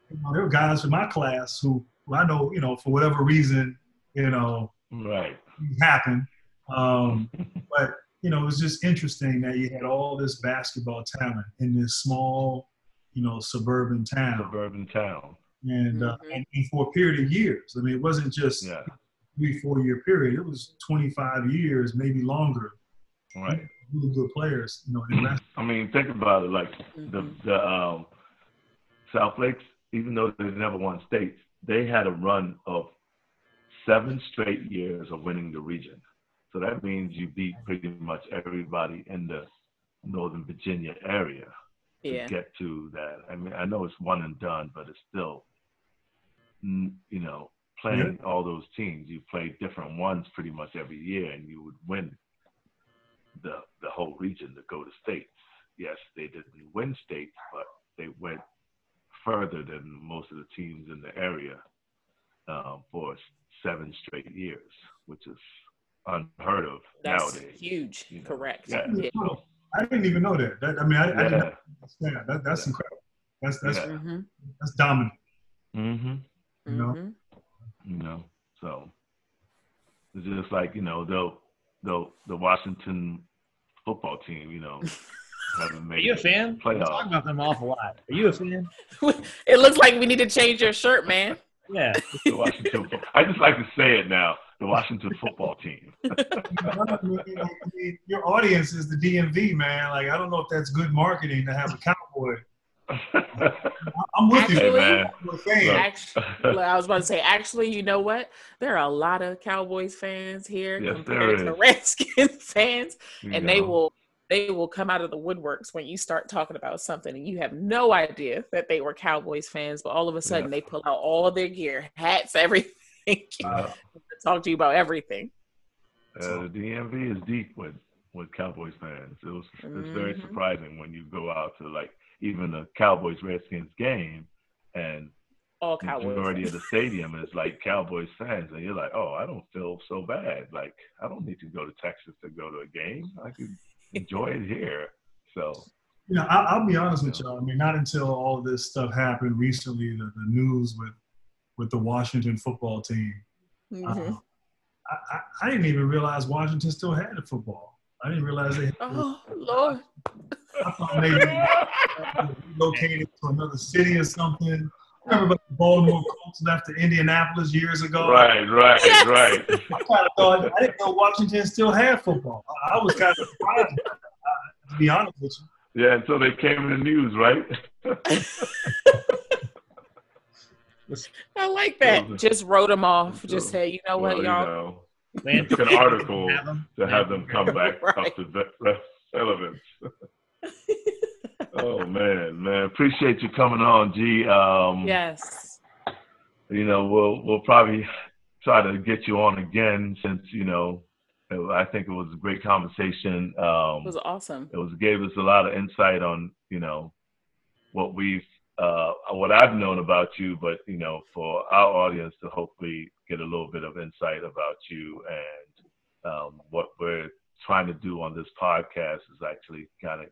You know, there were guys in my class who, who I know, you know, for whatever reason, you know, right, happened. Um, but you know, it was just interesting that you had all this basketball talent in this small, you know, suburban town. Suburban town. And, uh, mm-hmm. and, and for a period of years. I mean, it wasn't just yeah. Three, four year period. It was 25 years, maybe longer. Right. Really good players, you know. I mean, think about it. Like mm-hmm. the the um, South Lakes, even though they never won states, they had a run of seven straight years of winning the region. So that means you beat pretty much everybody in the Northern Virginia area yeah. to get to that. I mean, I know it's one and done, but it's still, you know, playing yeah. all those teams. You play different ones pretty much every year, and you would win the the whole region to go to states. Yes, they didn't win states, but they went further than most of the teams in the area um, for seven straight years, which is unheard of That's nowadays. Huge, you know? correct. Yeah. yeah. So, I didn't even know that. that I mean, I, yeah. I didn't understand. That, that's yeah. incredible. That's that's yeah. mm-hmm. that's dominant. Mm-hmm. You know. Mm-hmm. You know. So it's just like you know the the the Washington football team. You know. Are you a fan? Playoff. We talk about them awful lot. Are you a fan? it looks like we need to change your shirt, man. Yeah. the Washington. I just like to say it now the Washington football team. your audience is the DMV, man. Like, I don't know if that's good marketing to have a cowboy. I'm with actually, you. Actually, I was about to say, actually, you know what? There are a lot of Cowboys fans here yes, compared to Redskins fans, you and know. they will they will come out of the woodworks when you start talking about something and you have no idea that they were Cowboys fans, but all of a sudden they pull out all their gear, hats, everything, uh, talk to you about everything. Uh, the DMV is deep with with Cowboys fans. It was it's mm-hmm. very surprising when you go out to like even a Cowboys Redskins game and all Cowboys. The majority of the stadium is like Cowboys fans, and you're like, oh, I don't feel so bad. Like I don't need to go to Texas to go to a game. I can enjoy it here. So. You know, I, will be honest with y'all. I mean, not until all this stuff happened recently, the, the news with with the Washington football team. Mm-hmm. Uh, I, I, didn't even realize Washington still had a football. I didn't realize they. Had oh Lord! I thought maybe relocated to another city or something. Remember the Baltimore Colts left to Indianapolis years ago? Right, right, yes. right. I kind of thought I didn't know Washington still had football. I, I was kind of surprised. Uh, to be honest with you. Yeah, until they came in the news, right? I like that. Just wrote them off. Just say, you know what, y'all. know, an article to have them come back right. up to relevance. oh man, man, appreciate you coming on, G. Um, yes. You know, we'll we'll probably try to get you on again since you know I think it was a great conversation. Um, it was awesome. It was gave us a lot of insight on you know what we've uh, what I've known about you, but you know, for our audience to hopefully get a little bit of insight about you and um, what we're trying to do on this podcast is actually kind of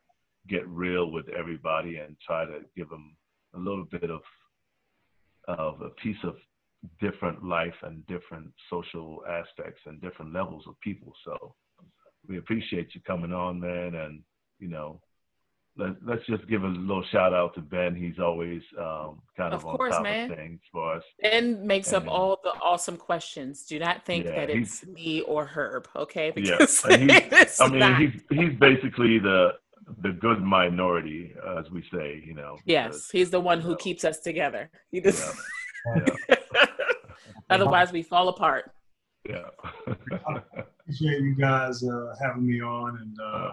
get real with everybody and try to give them a little bit of of a piece of different life and different social aspects and different levels of people. So we appreciate you coming on, man, and you know, let, us just give a little shout out to Ben. He's always um, kind of, of course, on top man. of things for us. Ben makes and, up all the awesome questions. Do not think yeah, that it's me or Herb, okay? Because yeah, I mean, not. he's he's basically the the good minority, as we say, you know. Yes, he's the one who know. keeps us together. He just, yeah. Otherwise, we fall apart. Yeah. appreciate you guys uh, having me on, and, uh,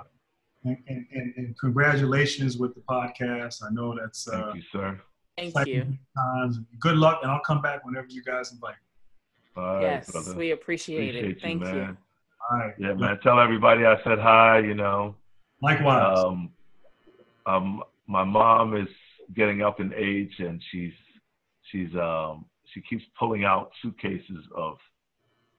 and, and, and congratulations with the podcast. I know that's uh, thank you, sir. Thank you. Times. Good luck, and I'll come back whenever you guys invite. Bye, yes, brother. we appreciate, appreciate it. Thank you. Man. All right. Yeah, man. Tell everybody I said hi. You know. Likewise. Um, um, my mom is getting up in age, and she's she's um she keeps pulling out suitcases of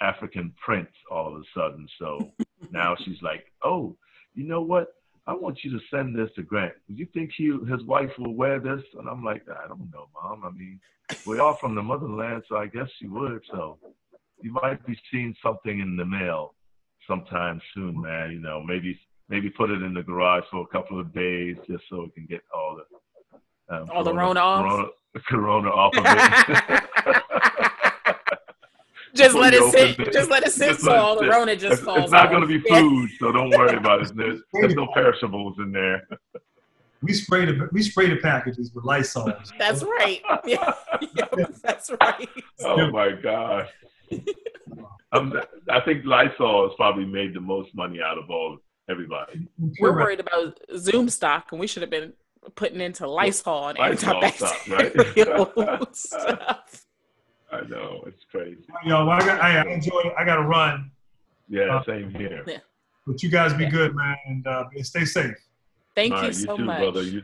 African prints all of a sudden. So now she's like, oh, you know what? I want you to send this to Grant. Do you think he, his wife will wear this? And I'm like, I don't know, mom. I mean, we're all from the motherland, so I guess she would. So you might be seeing something in the mail sometime soon, man. You know, maybe maybe put it in the garage for a couple of days just so it can get all the um, all corona, the Rona off. Corona, corona off of it. just let it sit. It. Just let it sit just so all the Rona just it's, falls. It's not going to be food, so don't worry about it. There's, there's no perishables in there. We spray the we spray the packages with Lysol. That's right. Yeah, yeah that's right. Oh my gosh. Um, I think Lysol has probably made the most money out of all everybody. We're worried about Zoom stock, and we should have been putting into Lysol and antibacterial right? stuff. I know it's crazy. Yo, I, got, I enjoy. It. I got to run. Yeah, uh, same here. Yeah. But you guys be yeah. good, man, and uh, stay safe. Thank you so too, much, brother. You